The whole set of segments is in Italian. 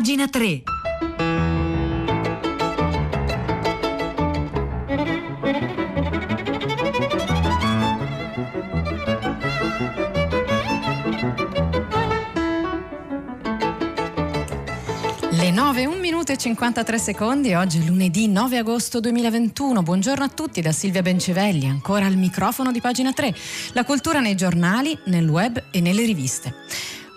Pagina 3. Le 9, 1 minuto e 53 secondi, oggi è lunedì 9 agosto 2021. Buongiorno a tutti da Silvia Bencivelli, ancora al microfono di pagina 3. La cultura nei giornali, nel web e nelle riviste.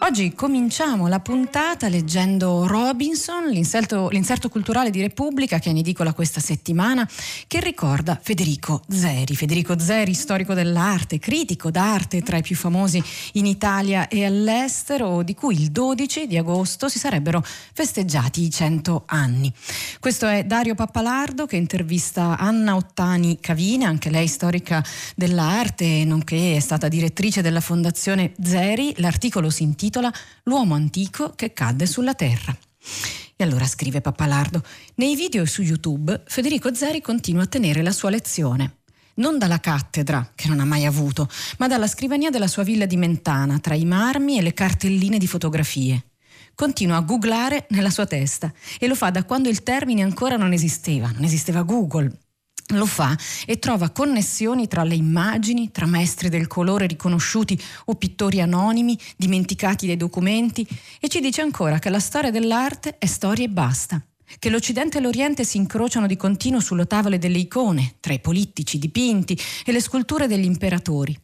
Oggi cominciamo la puntata leggendo Robinson, l'inserto, l'inserto, culturale di Repubblica che è in edicola questa settimana, che ricorda Federico Zeri. Federico Zeri, storico dell'arte, critico d'arte tra i più famosi in Italia e all'estero, di cui il 12 di agosto si sarebbero festeggiati i 100 anni. Questo è Dario Pappalardo che intervista Anna Ottani Cavina, anche lei storica dell'arte, nonché è stata direttrice della Fondazione Zeri. L'articolo si intitola intitola L'uomo antico che cadde sulla terra. E allora scrive Pappalardo, nei video su YouTube Federico Zeri continua a tenere la sua lezione. Non dalla cattedra, che non ha mai avuto, ma dalla scrivania della sua villa di Mentana, tra i marmi e le cartelline di fotografie. Continua a googlare nella sua testa e lo fa da quando il termine ancora non esisteva, non esisteva Google, lo fa e trova connessioni tra le immagini, tra maestri del colore riconosciuti o pittori anonimi, dimenticati dai documenti, e ci dice ancora che la storia dell'arte è storia e basta, che l'Occidente e l'Oriente si incrociano di continuo sulle tavole delle icone, tra i politici, dipinti e le sculture degli imperatori.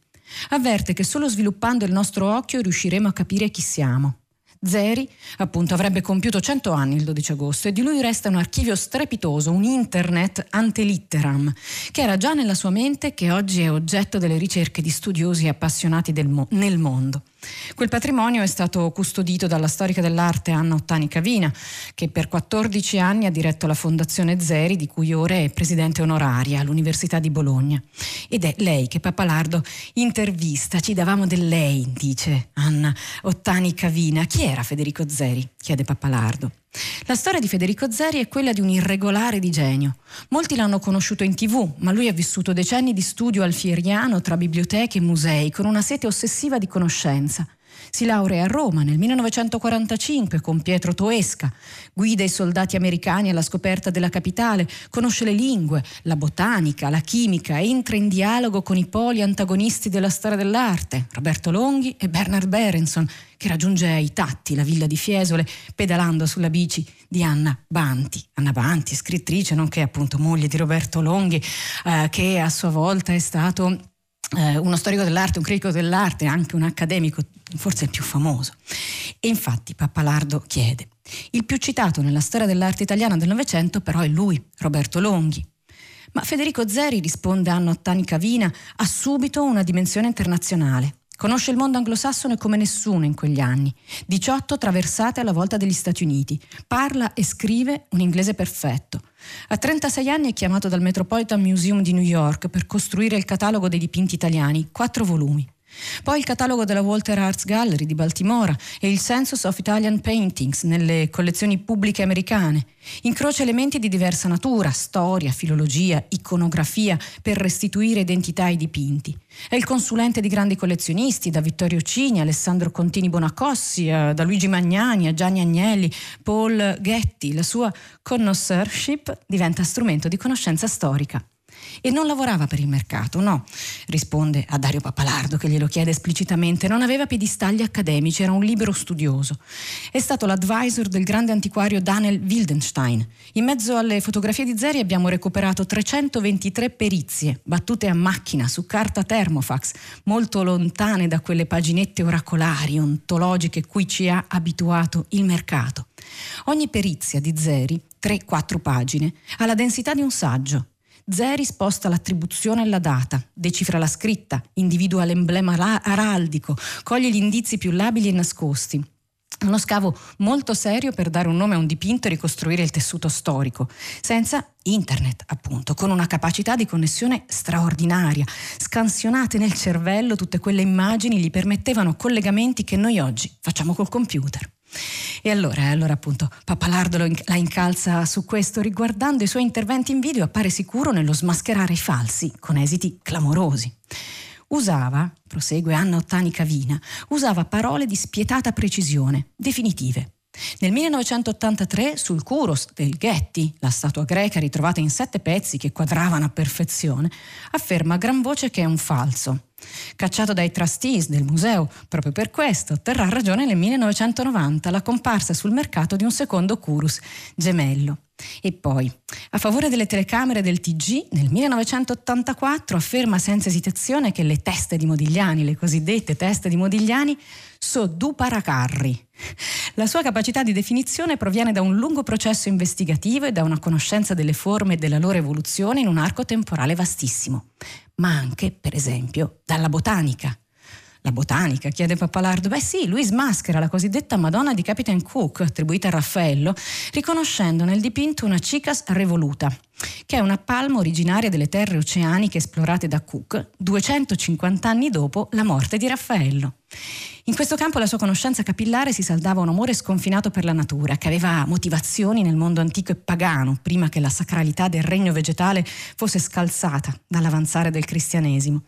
Avverte che solo sviluppando il nostro occhio riusciremo a capire chi siamo. Zeri, appunto, avrebbe compiuto 100 anni il 12 agosto e di lui resta un archivio strepitoso, un internet antelitteram, che era già nella sua mente e che oggi è oggetto delle ricerche di studiosi appassionati mo- nel mondo. Quel patrimonio è stato custodito dalla storica dell'arte Anna Ottani Cavina, che per 14 anni ha diretto la Fondazione Zeri, di cui ora è presidente onoraria all'Università di Bologna. Ed è lei che Papalardo intervista, ci davamo del lei, dice Anna Ottani Cavina. Chi era Federico Zeri? chiede Papalardo. La storia di Federico Zeri è quella di un irregolare di genio. Molti l'hanno conosciuto in tv, ma lui ha vissuto decenni di studio alfieriano tra biblioteche e musei con una sete ossessiva di conoscenza. Si laurea a Roma nel 1945 con Pietro Toesca, guida i soldati americani alla scoperta della capitale, conosce le lingue, la botanica, la chimica, entra in dialogo con i poli antagonisti della storia dell'arte, Roberto Longhi e Bernard Berenson, che raggiunge ai tatti la villa di Fiesole pedalando sulla bici di Anna Banti. Anna Banti, scrittrice, nonché appunto moglie di Roberto Longhi, eh, che a sua volta è stato eh, uno storico dell'arte, un critico dell'arte, anche un accademico, forse il più famoso. E infatti Pappalardo chiede, il più citato nella storia dell'arte italiana del Novecento però è lui, Roberto Longhi. Ma Federico Zeri, risponde Anno Ottani Cavina, ha subito una dimensione internazionale. Conosce il mondo anglosassone come nessuno in quegli anni. 18 traversate alla volta degli Stati Uniti. Parla e scrive un inglese perfetto. A 36 anni è chiamato dal Metropolitan Museum di New York per costruire il catalogo dei dipinti italiani, quattro volumi. Poi il catalogo della Walter Arts Gallery di Baltimora e il Census of Italian Paintings nelle collezioni pubbliche americane. Incrocia elementi di diversa natura, storia, filologia, iconografia, per restituire identità ai dipinti. È il consulente di grandi collezionisti, da Vittorio Cini, Alessandro Contini Bonacossi, eh, da Luigi Magnani a Gianni Agnelli, Paul Ghetti. La sua connoisseurship diventa strumento di conoscenza storica. E non lavorava per il mercato, no, risponde a Dario Papalardo che glielo chiede esplicitamente, non aveva piedistalli accademici, era un libero studioso. È stato l'advisor del grande antiquario Daniel Wildenstein. In mezzo alle fotografie di Zeri abbiamo recuperato 323 perizie, battute a macchina su carta termofax, molto lontane da quelle paginette oracolari, ontologiche cui ci ha abituato il mercato. Ogni perizia di Zeri, 3-4 pagine, ha la densità di un saggio Zeri sposta l'attribuzione e la data, decifra la scritta, individua l'emblema araldico, coglie gli indizi più labili e nascosti. Uno scavo molto serio per dare un nome a un dipinto e ricostruire il tessuto storico, senza internet appunto, con una capacità di connessione straordinaria. Scansionate nel cervello tutte quelle immagini gli permettevano collegamenti che noi oggi facciamo col computer. E allora, allora appunto Pappalardo la incalza su questo, riguardando i suoi interventi in video appare sicuro nello smascherare i falsi con esiti clamorosi. Usava, prosegue Anna Ottani Cavina, usava parole di spietata precisione, definitive. Nel 1983 sul Kouros del Getty, la statua greca ritrovata in sette pezzi che quadravano a perfezione, afferma a gran voce che è un falso. Cacciato dai trustees del museo proprio per questo, terrà ragione nel 1990 la comparsa sul mercato di un secondo Kurus gemello. E poi, a favore delle telecamere del TG, nel 1984 afferma senza esitazione che le teste di Modigliani, le cosiddette teste di Modigliani, so du paracarri. La sua capacità di definizione proviene da un lungo processo investigativo e da una conoscenza delle forme e della loro evoluzione in un arco temporale vastissimo, ma anche, per esempio, dalla botanica. La botanica, chiede Pappalardo. Beh sì, lui smaschera la cosiddetta Madonna di Captain Cook, attribuita a Raffaello, riconoscendo nel dipinto una cicas revoluta, che è una palma originaria delle terre oceaniche esplorate da Cook 250 anni dopo la morte di Raffaello. In questo campo la sua conoscenza capillare si saldava un amore sconfinato per la natura, che aveva motivazioni nel mondo antico e pagano, prima che la sacralità del regno vegetale fosse scalzata dall'avanzare del cristianesimo.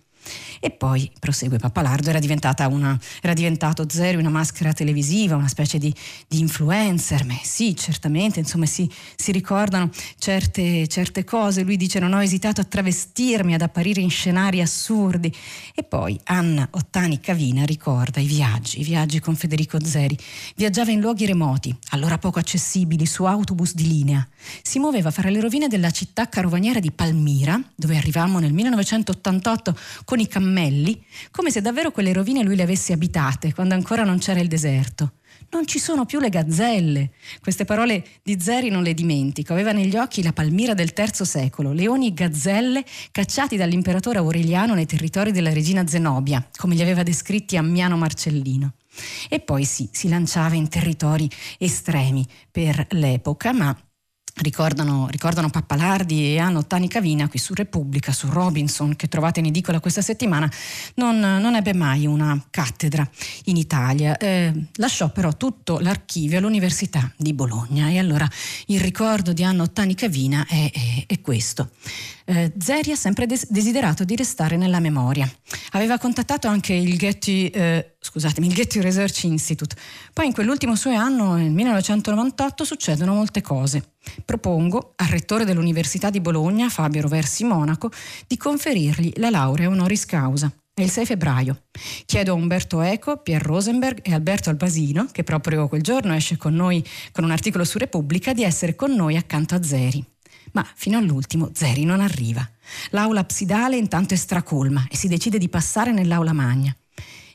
E poi, prosegue Pappalardo, era, una, era diventato Zero una maschera televisiva, una specie di, di influencer. Beh, sì, certamente, insomma, si, si ricordano certe, certe, cose. Lui dice: Non ho esitato a travestirmi, ad apparire in scenari assurdi. E poi Anna Ottani Cavina ricorda i viaggi, i viaggi con Federico Zeri. Viaggiava in luoghi remoti, allora poco accessibili, su autobus di linea. Si muoveva fra le rovine della città carovaniera di Palmira, dove arrivammo nel 1988 con i cammelli, come se davvero quelle rovine lui le avesse abitate quando ancora non c'era il deserto. Non ci sono più le gazzelle. Queste parole di Zeri non le dimentico. Aveva negli occhi la Palmira del III secolo, leoni e gazzelle cacciati dall'imperatore Aureliano nei territori della regina Zenobia, come li aveva descritti Ammiano Marcellino. E poi sì, si lanciava in territori estremi per l'epoca, ma Ricordano, ricordano, Pappalardi e Anno Tani Cavina qui su Repubblica, su Robinson che trovate in edicola questa settimana, non, non ebbe mai una cattedra in Italia, eh, lasciò però tutto l'archivio all'Università di Bologna. E allora il ricordo di Anno Tani Cavina è, è, è questo. Eh, Zeri ha sempre des- desiderato di restare nella memoria. Aveva contattato anche il Getty, eh, scusatemi, il Getty Research Institute. Poi in quell'ultimo suo anno, nel 1998, succedono molte cose. Propongo al rettore dell'Università di Bologna, Fabio Roversi Monaco, di conferirgli la laurea honoris causa. È il 6 febbraio. Chiedo a Umberto Eco, Pier Rosenberg e Alberto Albasino, che proprio quel giorno esce con noi con un articolo su Repubblica, di essere con noi accanto a Zeri. Ma fino all'ultimo Zeri non arriva. L'aula absidale intanto è stracolma e si decide di passare nell'aula magna.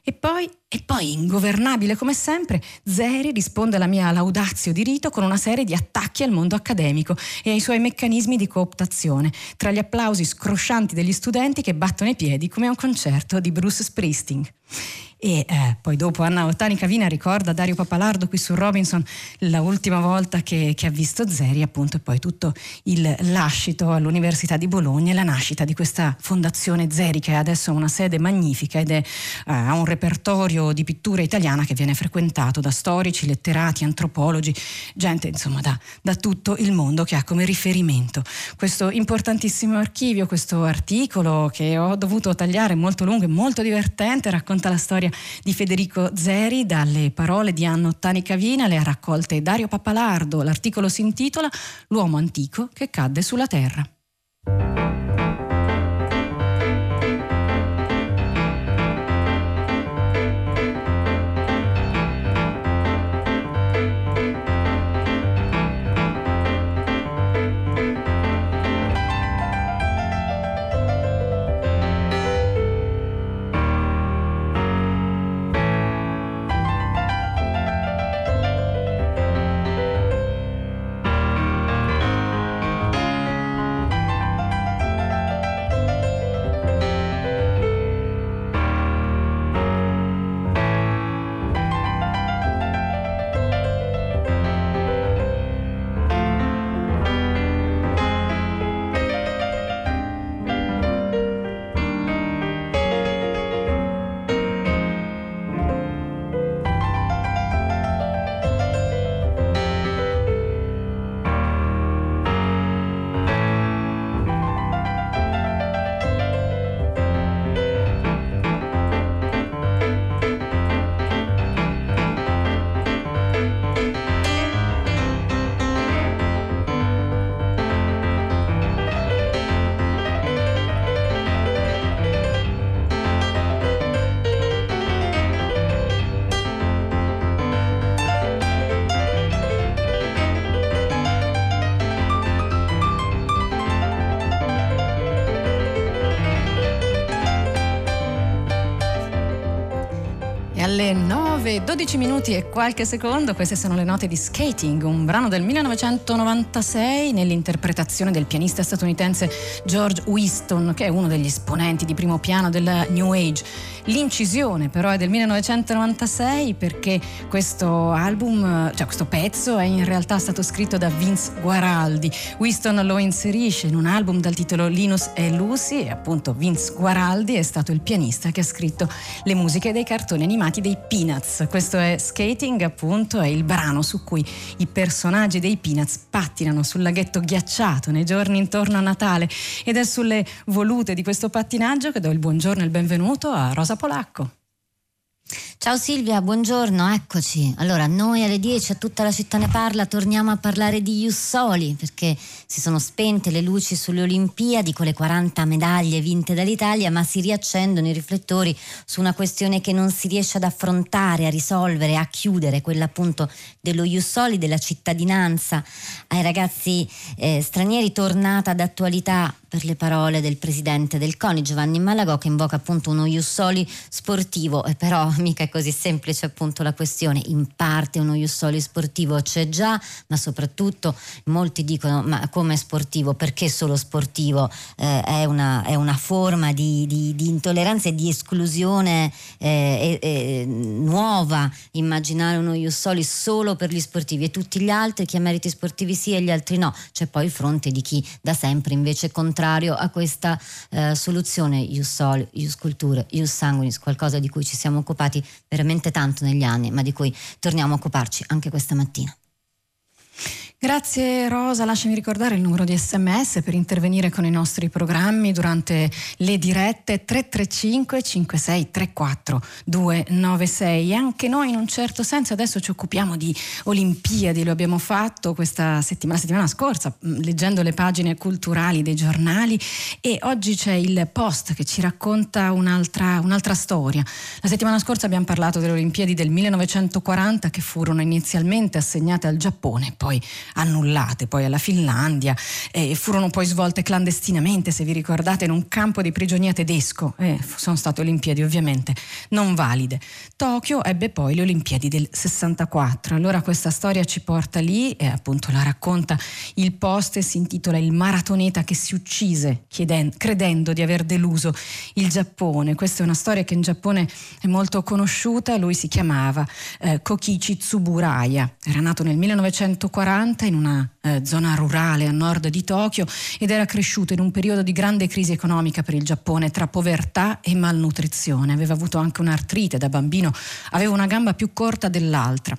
E poi, e poi, ingovernabile come sempre, Zeri risponde alla mia laudazio di rito con una serie di attacchi al mondo accademico e ai suoi meccanismi di cooptazione, tra gli applausi scroscianti degli studenti che battono i piedi come a un concerto di Bruce Springsteen. E eh, poi dopo Anna Ottani Cavina ricorda Dario Papalardo qui su Robinson la ultima volta che, che, ha visto Zeri appunto e poi tutto il lascito all'Università di Bologna e la nascita di questa fondazione Zeri che adesso ha una sede magnifica ed è, eh, ha un repertorio di pittura italiana che viene frequentato da storici, letterati, antropologi, gente insomma da, da tutto il mondo che ha come riferimento questo importantissimo archivio, questo articolo che ho dovuto tagliare molto lungo e molto divertente, racconta la storia storia di Federico Zeri, dalle parole di Anno Ottani Cavina, le ha raccolte Dario Pappalardo. L'articolo si intitola L'uomo antico che cadde sulla terra. Le 9, 12 minuti e qualche secondo, queste sono le note di Skating, un brano del 1996 nell'interpretazione del pianista statunitense George Whiston, che è uno degli esponenti di primo piano della New Age. L'incisione però è del 1996 perché questo album, cioè questo pezzo è in realtà stato scritto da Vince Guaraldi. Whiston lo inserisce in un album dal titolo Linus e Lucy e appunto Vince Guaraldi è stato il pianista che ha scritto le musiche dei cartoni animati dei Peanuts. Questo è Skating appunto, è il brano su cui i personaggi dei Peanuts pattinano sul laghetto ghiacciato nei giorni intorno a Natale ed è sulle volute di questo pattinaggio che do il buongiorno e il benvenuto a Rosa Polacco. Ciao Silvia, buongiorno, eccoci. Allora, noi alle 10 a tutta la città ne parla, torniamo a parlare di Jussoli perché si sono spente le luci sulle Olimpiadi con le 40 medaglie vinte dall'Italia, ma si riaccendono i riflettori su una questione che non si riesce ad affrontare, a risolvere, a chiudere, quella appunto dello Jussoli, della cittadinanza ai ragazzi eh, stranieri tornata d'attualità per le parole del presidente del CONI Giovanni Malagò che invoca appunto uno Jussoli sportivo. E però mica è così semplice appunto la questione. In parte uno Jussoli sportivo c'è già ma soprattutto molti dicono ma come sportivo? Perché solo sportivo? Eh, è, una, è, una, forma di, di, di, intolleranza e di esclusione eh, eh, nuova. Immaginare uno Jussoli solo per gli sportivi e tutti gli altri chi ha meriti sportivi sì e gli altri no. C'è poi il fronte di chi da sempre invece contro contrario a questa eh, soluzione Ius Sol, Ius Culture, Ius Sanguinis, qualcosa di cui ci siamo occupati veramente tanto negli anni, ma di cui torniamo a occuparci anche questa mattina. Grazie Rosa, lasciami ricordare il numero di sms per intervenire con i nostri programmi durante le dirette 335 5634 296 e anche noi in un certo senso adesso ci occupiamo di Olimpiadi, lo abbiamo fatto questa settimana, settimana scorsa mm, leggendo le pagine culturali dei giornali. E oggi c'è il post che ci racconta un'altra, un'altra storia. La settimana scorsa abbiamo parlato delle Olimpiadi del 1940 che furono inizialmente assegnate al Giappone, poi annullate poi alla Finlandia e furono poi svolte clandestinamente, se vi ricordate, in un campo di prigionia tedesco. Eh, sono state Olimpiadi ovviamente non valide. Tokyo ebbe poi le Olimpiadi del 64. Allora questa storia ci porta lì e appunto la racconta il post e si intitola Il maratoneta che si uccise chiedendo, credendo di aver deluso il Giappone. Questa è una storia che in Giappone è molto conosciuta, lui si chiamava eh, Kokichi Tsuburaya, era nato nel 1940 in una eh, zona rurale a nord di Tokyo ed era cresciuto in un periodo di grande crisi economica per il Giappone tra povertà e malnutrizione. Aveva avuto anche un'artrite da bambino, aveva una gamba più corta dell'altra.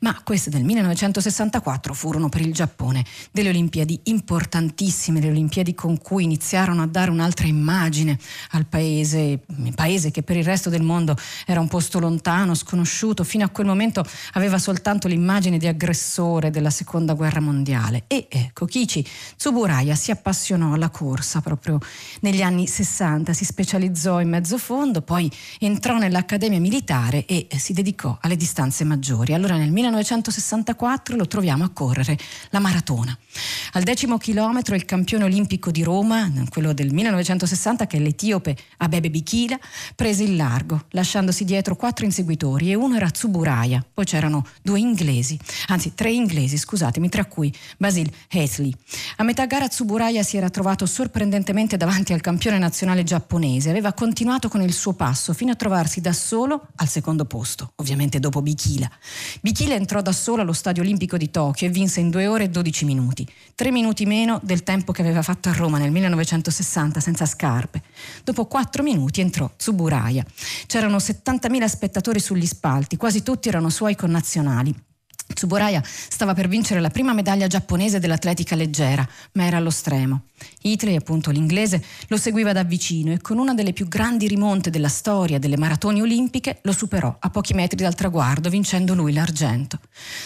Ma queste del 1964 furono per il Giappone delle Olimpiadi importantissime, le Olimpiadi con cui iniziarono a dare un'altra immagine al paese, paese che per il resto del mondo era un posto lontano, sconosciuto, fino a quel momento aveva soltanto l'immagine di aggressore della seconda guerra mondiale e eh, Kokichi Tsuburaya si appassionò alla corsa proprio negli anni 60, si specializzò in mezzo fondo, poi entrò nell'Accademia Militare e eh, si dedicò alle distanze maggiori. Allora nel 1964 lo troviamo a correre la maratona. Al decimo chilometro il campione olimpico di Roma, quello del 1960 che è l'etiope Abebe Bikila, prese il largo, lasciandosi dietro quattro inseguitori e uno era Tsuburaya, poi c'erano due inglesi, anzi tre inglesi, scusatemi, tra cui Basil Hazley. A metà gara Tsuburaya si era trovato sorprendentemente davanti al campione nazionale giapponese, aveva continuato con il suo passo fino a trovarsi da solo al secondo posto, ovviamente dopo Bikila. Bikila entrò da solo allo Stadio Olimpico di Tokyo e vinse in 2 ore e 12 minuti, tre minuti meno del tempo che aveva fatto a Roma nel 1960 senza scarpe. Dopo 4 minuti entrò Tsuburaya. C'erano 70.000 spettatori sugli spalti, quasi tutti erano suoi connazionali. Tsuburaya stava per vincere la prima medaglia giapponese dell'atletica leggera, ma era allo stremo. Hitley, appunto l'inglese, lo seguiva da vicino e con una delle più grandi rimonte della storia delle maratone olimpiche lo superò a pochi metri dal traguardo, vincendo lui l'argento.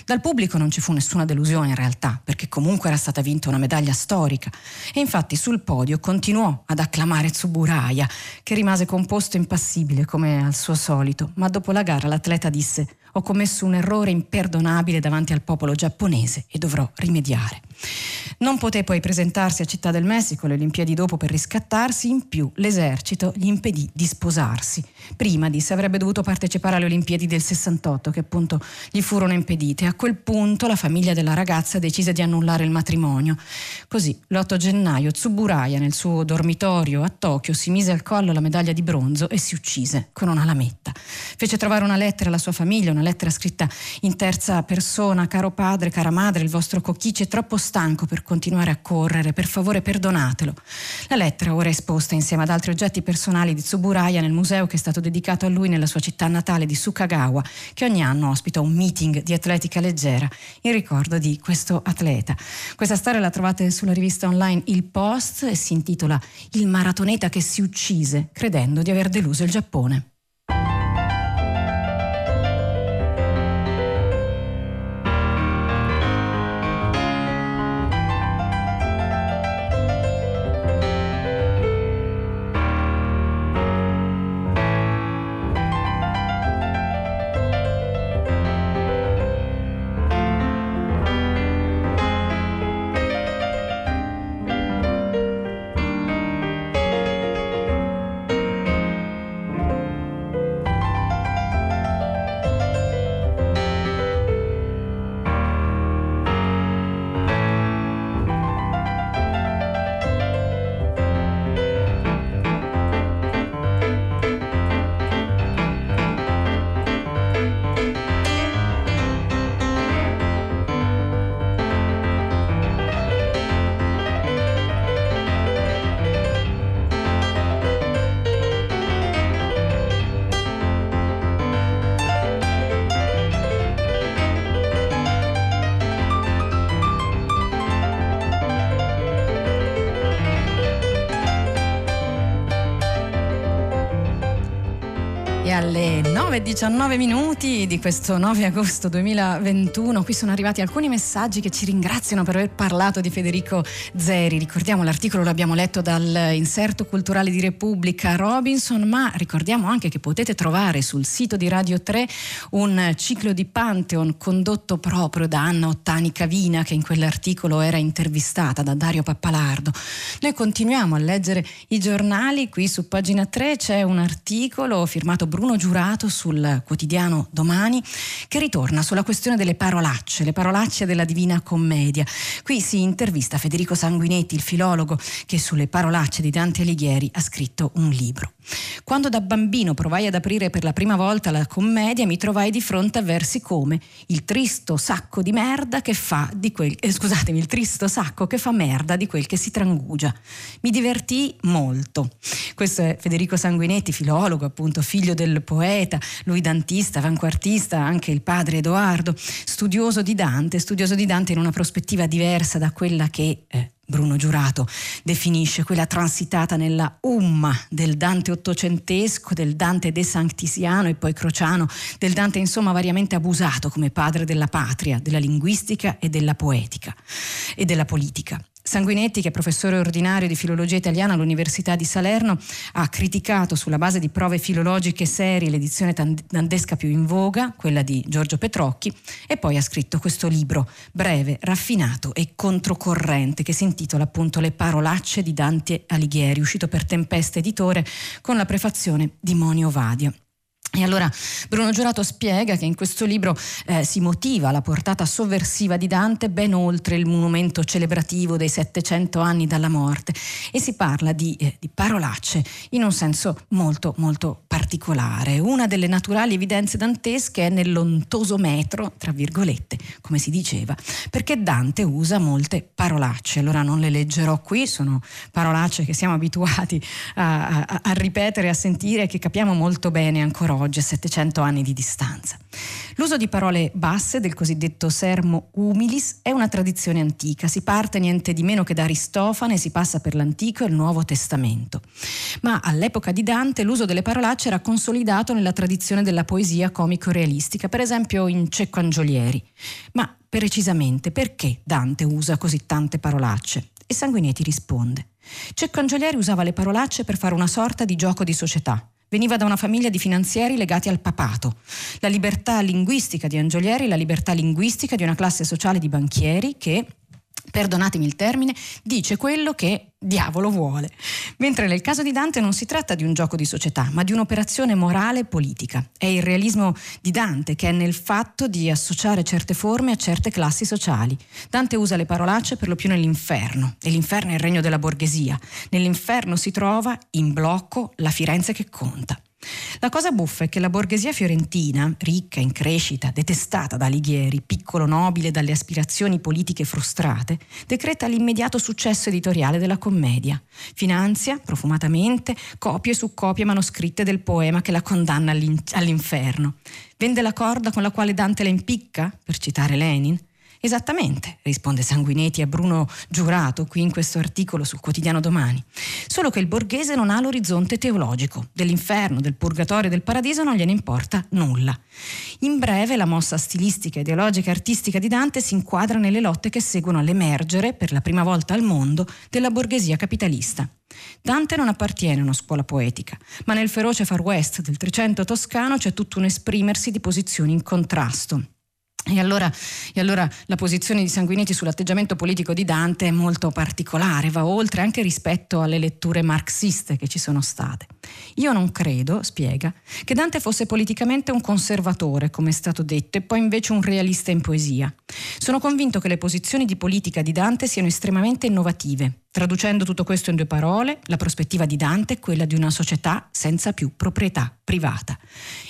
Dal pubblico non ci fu nessuna delusione in realtà, perché comunque era stata vinta una medaglia storica. E infatti sul podio continuò ad acclamare Tsuburaya, che rimase composto e impassibile come al suo solito, ma dopo la gara l'atleta disse ho commesso un errore imperdonabile davanti al popolo giapponese e dovrò rimediare. Non poté poi presentarsi a Città del Messico le Olimpiadi dopo per riscattarsi, in più l'esercito gli impedì di sposarsi. Prima disse avrebbe dovuto partecipare alle Olimpiadi del 68 che appunto gli furono impedite. A quel punto la famiglia della ragazza decise di annullare il matrimonio. Così l'8 gennaio Tsuburaya nel suo dormitorio a Tokyo si mise al collo la medaglia di bronzo e si uccise con una lametta. Fece trovare una lettera alla sua famiglia, una lettera scritta in terza persona, caro padre, cara madre, il vostro cocchice è troppo stanco per continuare a correre, per favore perdonatelo. La lettera ora è esposta insieme ad altri oggetti personali di Tsuburaya nel museo che è stato dedicato a lui nella sua città natale di Sukagawa, che ogni anno ospita un meeting di atletica leggera in ricordo di questo atleta. Questa storia la trovate sulla rivista online Il Post e si intitola Il maratoneta che si uccise credendo di aver deluso il Giappone. Alle 9.19 minuti di questo 9 agosto 2021. Qui sono arrivati alcuni messaggi che ci ringraziano per aver parlato di Federico Zeri. Ricordiamo l'articolo l'abbiamo letto dal inserto culturale di Repubblica Robinson, ma ricordiamo anche che potete trovare sul sito di Radio 3 un ciclo di Pantheon condotto proprio da Anna Ottani Cavina che in quell'articolo era intervistata da Dario Pappalardo. Noi continuiamo a leggere i giornali, qui su pagina 3 c'è un articolo firmato Bruno Bruno Giurato sul quotidiano Domani che ritorna sulla questione delle parolacce, le parolacce della Divina Commedia. Qui si intervista Federico Sanguinetti, il filologo che sulle parolacce di Dante Alighieri ha scritto un libro. Quando da bambino provai ad aprire per la prima volta la commedia mi trovai di fronte a versi come il tristo sacco di merda che fa di quel eh, scusatemi, il tristo sacco che fa merda di quel che si trangugia. Mi divertì molto. Questo è Federico Sanguinetti, filologo, appunto figlio del poeta, lui dantista, avanguardista, anche il padre Edoardo, studioso di Dante, studioso di Dante in una prospettiva diversa da quella che eh, Bruno Giurato definisce quella transitata nella umma del Dante ottocentesco, del Dante de Sanctisiano e poi Crociano, del Dante insomma variamente abusato come padre della patria, della linguistica e della poetica e della politica. Sanguinetti, che è professore ordinario di filologia italiana all'Università di Salerno, ha criticato sulla base di prove filologiche serie l'edizione dandesca più in voga, quella di Giorgio Petrocchi, e poi ha scritto questo libro breve, raffinato e controcorrente che si intitola appunto Le parolacce di Dante Alighieri, uscito per Tempesta Editore con la prefazione di Monio Vadia. E allora Bruno Giurato spiega che in questo libro eh, si motiva la portata sovversiva di Dante ben oltre il monumento celebrativo dei 700 anni dalla morte e si parla di, eh, di, parolacce in un senso molto molto particolare. Una delle naturali evidenze dantesche è nell'ontoso metro, tra virgolette, come si diceva, perché Dante usa molte parolacce. Allora non le leggerò qui, sono parolacce che siamo abituati a, a, a ripetere, a sentire, che capiamo molto bene ancora oggi oggi a 700 anni di distanza. L'uso di parole basse del cosiddetto sermo humilis è una tradizione antica, si parte niente di meno che da Aristofane si passa per l'Antico e il Nuovo Testamento. Ma all'epoca di Dante l'uso delle parolacce era consolidato nella tradizione della poesia comico-realistica, per esempio in Cecco Angiolieri. Ma precisamente perché Dante usa così tante parolacce? E Sanguinetti risponde. Cecco Angiolieri usava le parolacce per fare una sorta di gioco di società. Veniva da una famiglia di finanzieri legati al papato. La libertà linguistica di Angiolieri, la libertà linguistica di una classe sociale di banchieri che perdonatemi il termine, dice quello che diavolo vuole. Mentre nel caso di Dante non si tratta di un gioco di società, ma di un'operazione morale e politica. È il realismo di Dante che è nel fatto di associare certe forme a certe classi sociali. Dante usa le parolacce per lo più nell'inferno, e l'inferno è il regno della borghesia. Nell'inferno si trova, in blocco, la Firenze che conta. La cosa buffa è che la borghesia fiorentina, ricca, in crescita, detestata da Alighieri, piccolo nobile dalle aspirazioni politiche frustrate, decreta l'immediato successo editoriale della commedia. Finanzia, profumatamente, copie su copie manoscritte del poema che la condanna all'inferno. Vende la corda con la quale Dante la impicca, per citare Lenin. Esattamente, risponde Sanguinetti a Bruno Giurato qui in questo articolo sul quotidiano Domani. Solo che il borghese non ha l'orizzonte teologico. Dell'inferno, del purgatorio e del paradiso non gliene importa nulla. In breve, la mossa stilistica, ideologica e artistica di Dante si inquadra nelle lotte che seguono all'emergere, per la prima volta al mondo, della borghesia capitalista. Dante non appartiene a una scuola poetica, ma nel feroce Far West del Trecento toscano c'è tutto un esprimersi di posizioni in contrasto e allora, e allora, la posizione di Sanguinetti sull'atteggiamento politico di Dante è molto particolare, va oltre anche rispetto alle letture marxiste che ci sono state. Io non credo, spiega, che Dante fosse politicamente un conservatore, come è stato detto, e poi invece un realista in poesia. Sono convinto che le posizioni di politica di Dante siano estremamente innovative. Traducendo tutto questo in due parole, la prospettiva di Dante è quella di una società senza più proprietà privata.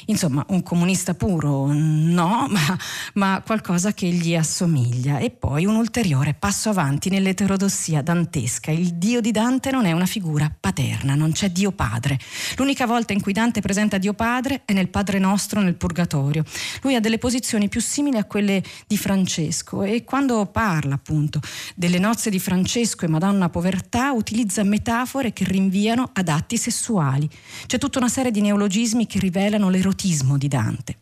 Insomma, un comunista puro no, ma, ma, qualcosa che gli assomiglia. E poi un ulteriore passo avanti nell'eterodossia dantesca. Il Dio di Dante non è una figura paterna, non c'è Dio Padre. L'unica volta in cui Dante presenta Dio Padre è nel Padre Nostro nel Purgatorio. Lui ha delle posizioni più simili a quelle di Francesco e quando parla appunto delle nozze di Francesco e Madonna povertà utilizza metafore che rinviano ad atti sessuali. C'è tutta una serie di neologismi che rivelano l'erotismo di Dante.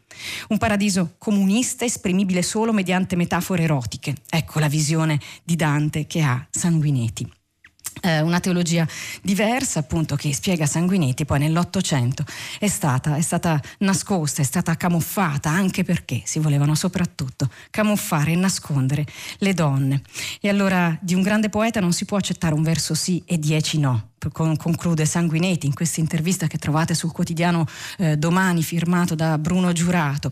Un paradiso comunista esprimibile solo mediante metafore erotiche. Ecco la visione di Dante che ha Sanguinetti una teologia diversa appunto che spiega Sanguinetti poi nell'Ottocento è stata, è stata nascosta, è stata camuffata anche perché si volevano soprattutto camuffare e nascondere le donne. E allora di un grande poeta non si può accettare un verso sì e dieci no conclude Sanguinetti in questa intervista che trovate sul quotidiano eh, domani firmato da Bruno Giurato.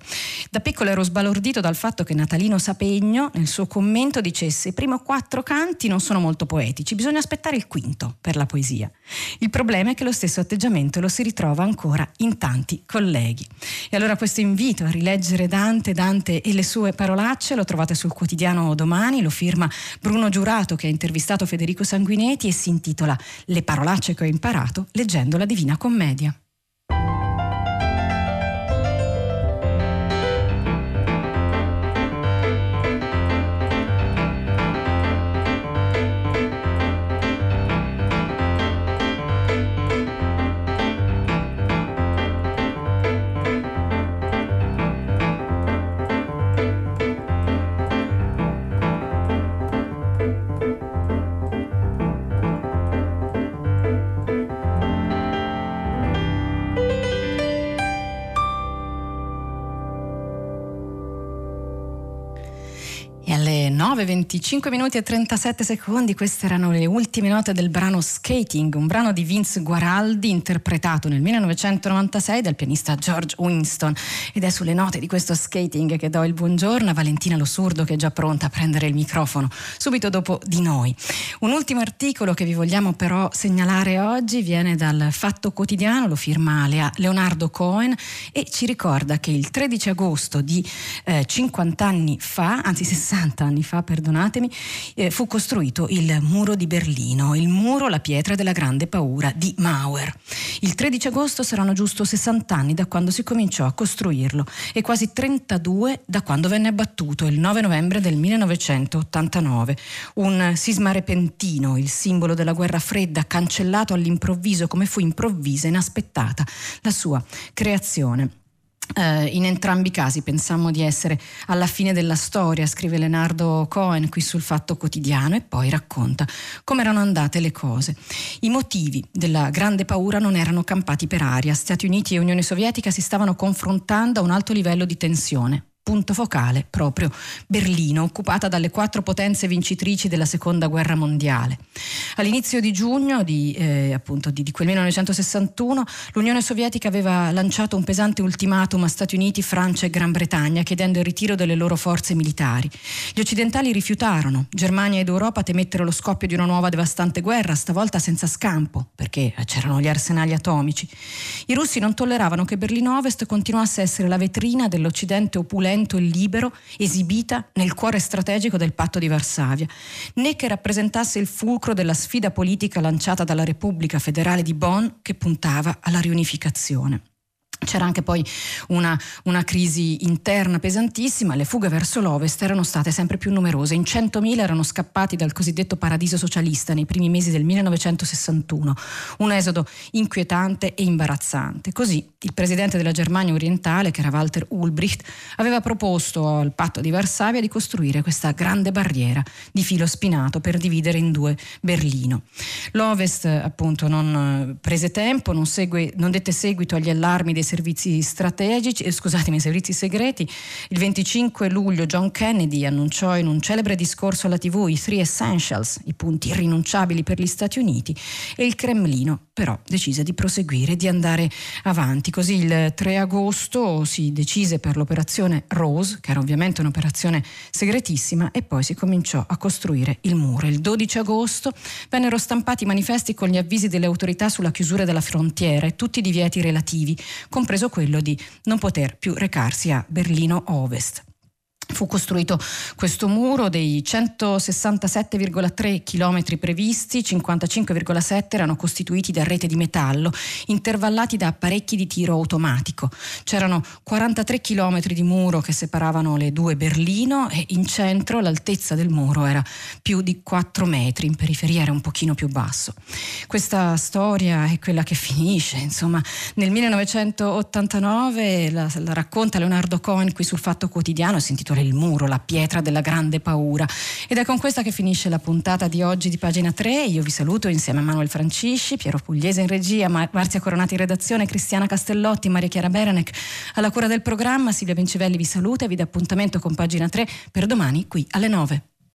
Da piccolo ero sbalordito dal fatto che Natalino Sapegno nel suo commento dicesse i primi quattro canti non sono molto poetici, bisogna aspettare il quinto per la poesia. Il problema è che lo stesso atteggiamento lo si ritrova ancora in tanti colleghi. E allora questo invito a rileggere Dante, Dante e le sue parolacce lo trovate sul quotidiano domani, lo firma Bruno Giurato che ha intervistato Federico Sanguinetti e si intitola Le parolacce parolacce che ho imparato leggendo la Divina Commedia. 19, 25 minuti e 37 secondi, queste erano le ultime note del brano Skating, un brano di Vince Guaraldi interpretato nel 1996 dal pianista George Winston. Ed è sulle note di questo skating che do il buongiorno a Valentina Losurdo che è già pronta a prendere il microfono subito dopo di noi. Un ultimo articolo che vi vogliamo però segnalare oggi viene dal Fatto Quotidiano, lo firma Leonardo Cohen e ci ricorda che il 13 agosto di eh, 50 anni fa, anzi 60 anni fa, perdonatemi, eh, fu costruito il muro di Berlino, il muro, la pietra della grande paura di Mauer. Il 13 agosto saranno giusto 60 anni da quando si cominciò a costruirlo e quasi 32 da quando venne abbattuto il 9 novembre del 1989. Un sisma repentino, il simbolo della guerra fredda, cancellato all'improvviso come fu improvvisa e inaspettata la sua creazione. Uh, in entrambi i casi pensammo di essere alla fine della storia, scrive Leonardo Cohen qui sul Fatto Quotidiano e poi racconta come erano andate le cose. I motivi della grande paura non erano campati per aria, Stati Uniti e Unione Sovietica si stavano confrontando a un alto livello di tensione punto focale proprio Berlino, occupata dalle quattro potenze vincitrici della seconda guerra mondiale. All'inizio di giugno di, eh, appunto, di, di quel 1961 l'Unione Sovietica aveva lanciato un pesante ultimatum a Stati Uniti, Francia e Gran Bretagna chiedendo il ritiro delle loro forze militari. Gli occidentali rifiutarono, Germania ed Europa temettero lo scoppio di una nuova devastante guerra, stavolta senza scampo, perché c'erano gli arsenali atomici. I russi non tolleravano che Berlino Ovest continuasse a essere la vetrina dell'Occidente opulento lento e libero esibita nel cuore strategico del patto di Varsavia, né che rappresentasse il fulcro della sfida politica lanciata dalla Repubblica federale di Bonn che puntava alla riunificazione. C'era anche poi una, una, crisi interna pesantissima, le fughe verso l'ovest erano state sempre più numerose, in 100.000 erano scappati dal cosiddetto paradiso socialista nei primi mesi del 1961, un esodo inquietante e imbarazzante. Così il presidente della Germania orientale, che era Walter Ulbricht, aveva proposto al patto di Varsavia di costruire questa grande barriera di filo spinato per dividere in due Berlino. L'ovest appunto non prese tempo, non, segue, non dette seguito agli allarmi dei servizi strategici, eh, scusatemi, servizi segreti. Il 25 luglio John Kennedy annunciò in un celebre discorso alla TV i Three Essentials, i punti irrinunciabili per gli Stati Uniti, e il Cremlino però decise di proseguire, di andare avanti. Così il 3 agosto si decise per l'operazione Rose, che era ovviamente un'operazione segretissima, e poi si cominciò a costruire il muro. Il 12 agosto vennero stampati manifesti con gli avvisi delle autorità sulla chiusura della frontiera e tutti i divieti relativi, compreso quello di non poter più recarsi a Berlino Ovest. Fu costruito questo muro dei 167,3 km previsti, 55,7 erano costituiti da rete di metallo, intervallati da apparecchi di tiro automatico. C'erano 43 km di muro che separavano le due Berlino e in centro l'altezza del muro era più di 4 metri, in periferia era un pochino più basso. Questa storia è quella che finisce, insomma, nel 1989 la, la racconta Leonardo Cohen qui sul Fatto Quotidiano, si intitola il muro, la pietra della grande paura. Ed è con questa che finisce la puntata di oggi di pagina 3. Io vi saluto insieme a Manuel Francisci, Piero Pugliese in regia, Marzia Coronati in redazione, Cristiana Castellotti, Maria Chiara Beranec alla cura del programma. Silvia Bencivelli vi saluta e vi dà appuntamento con pagina 3 per domani qui alle 9.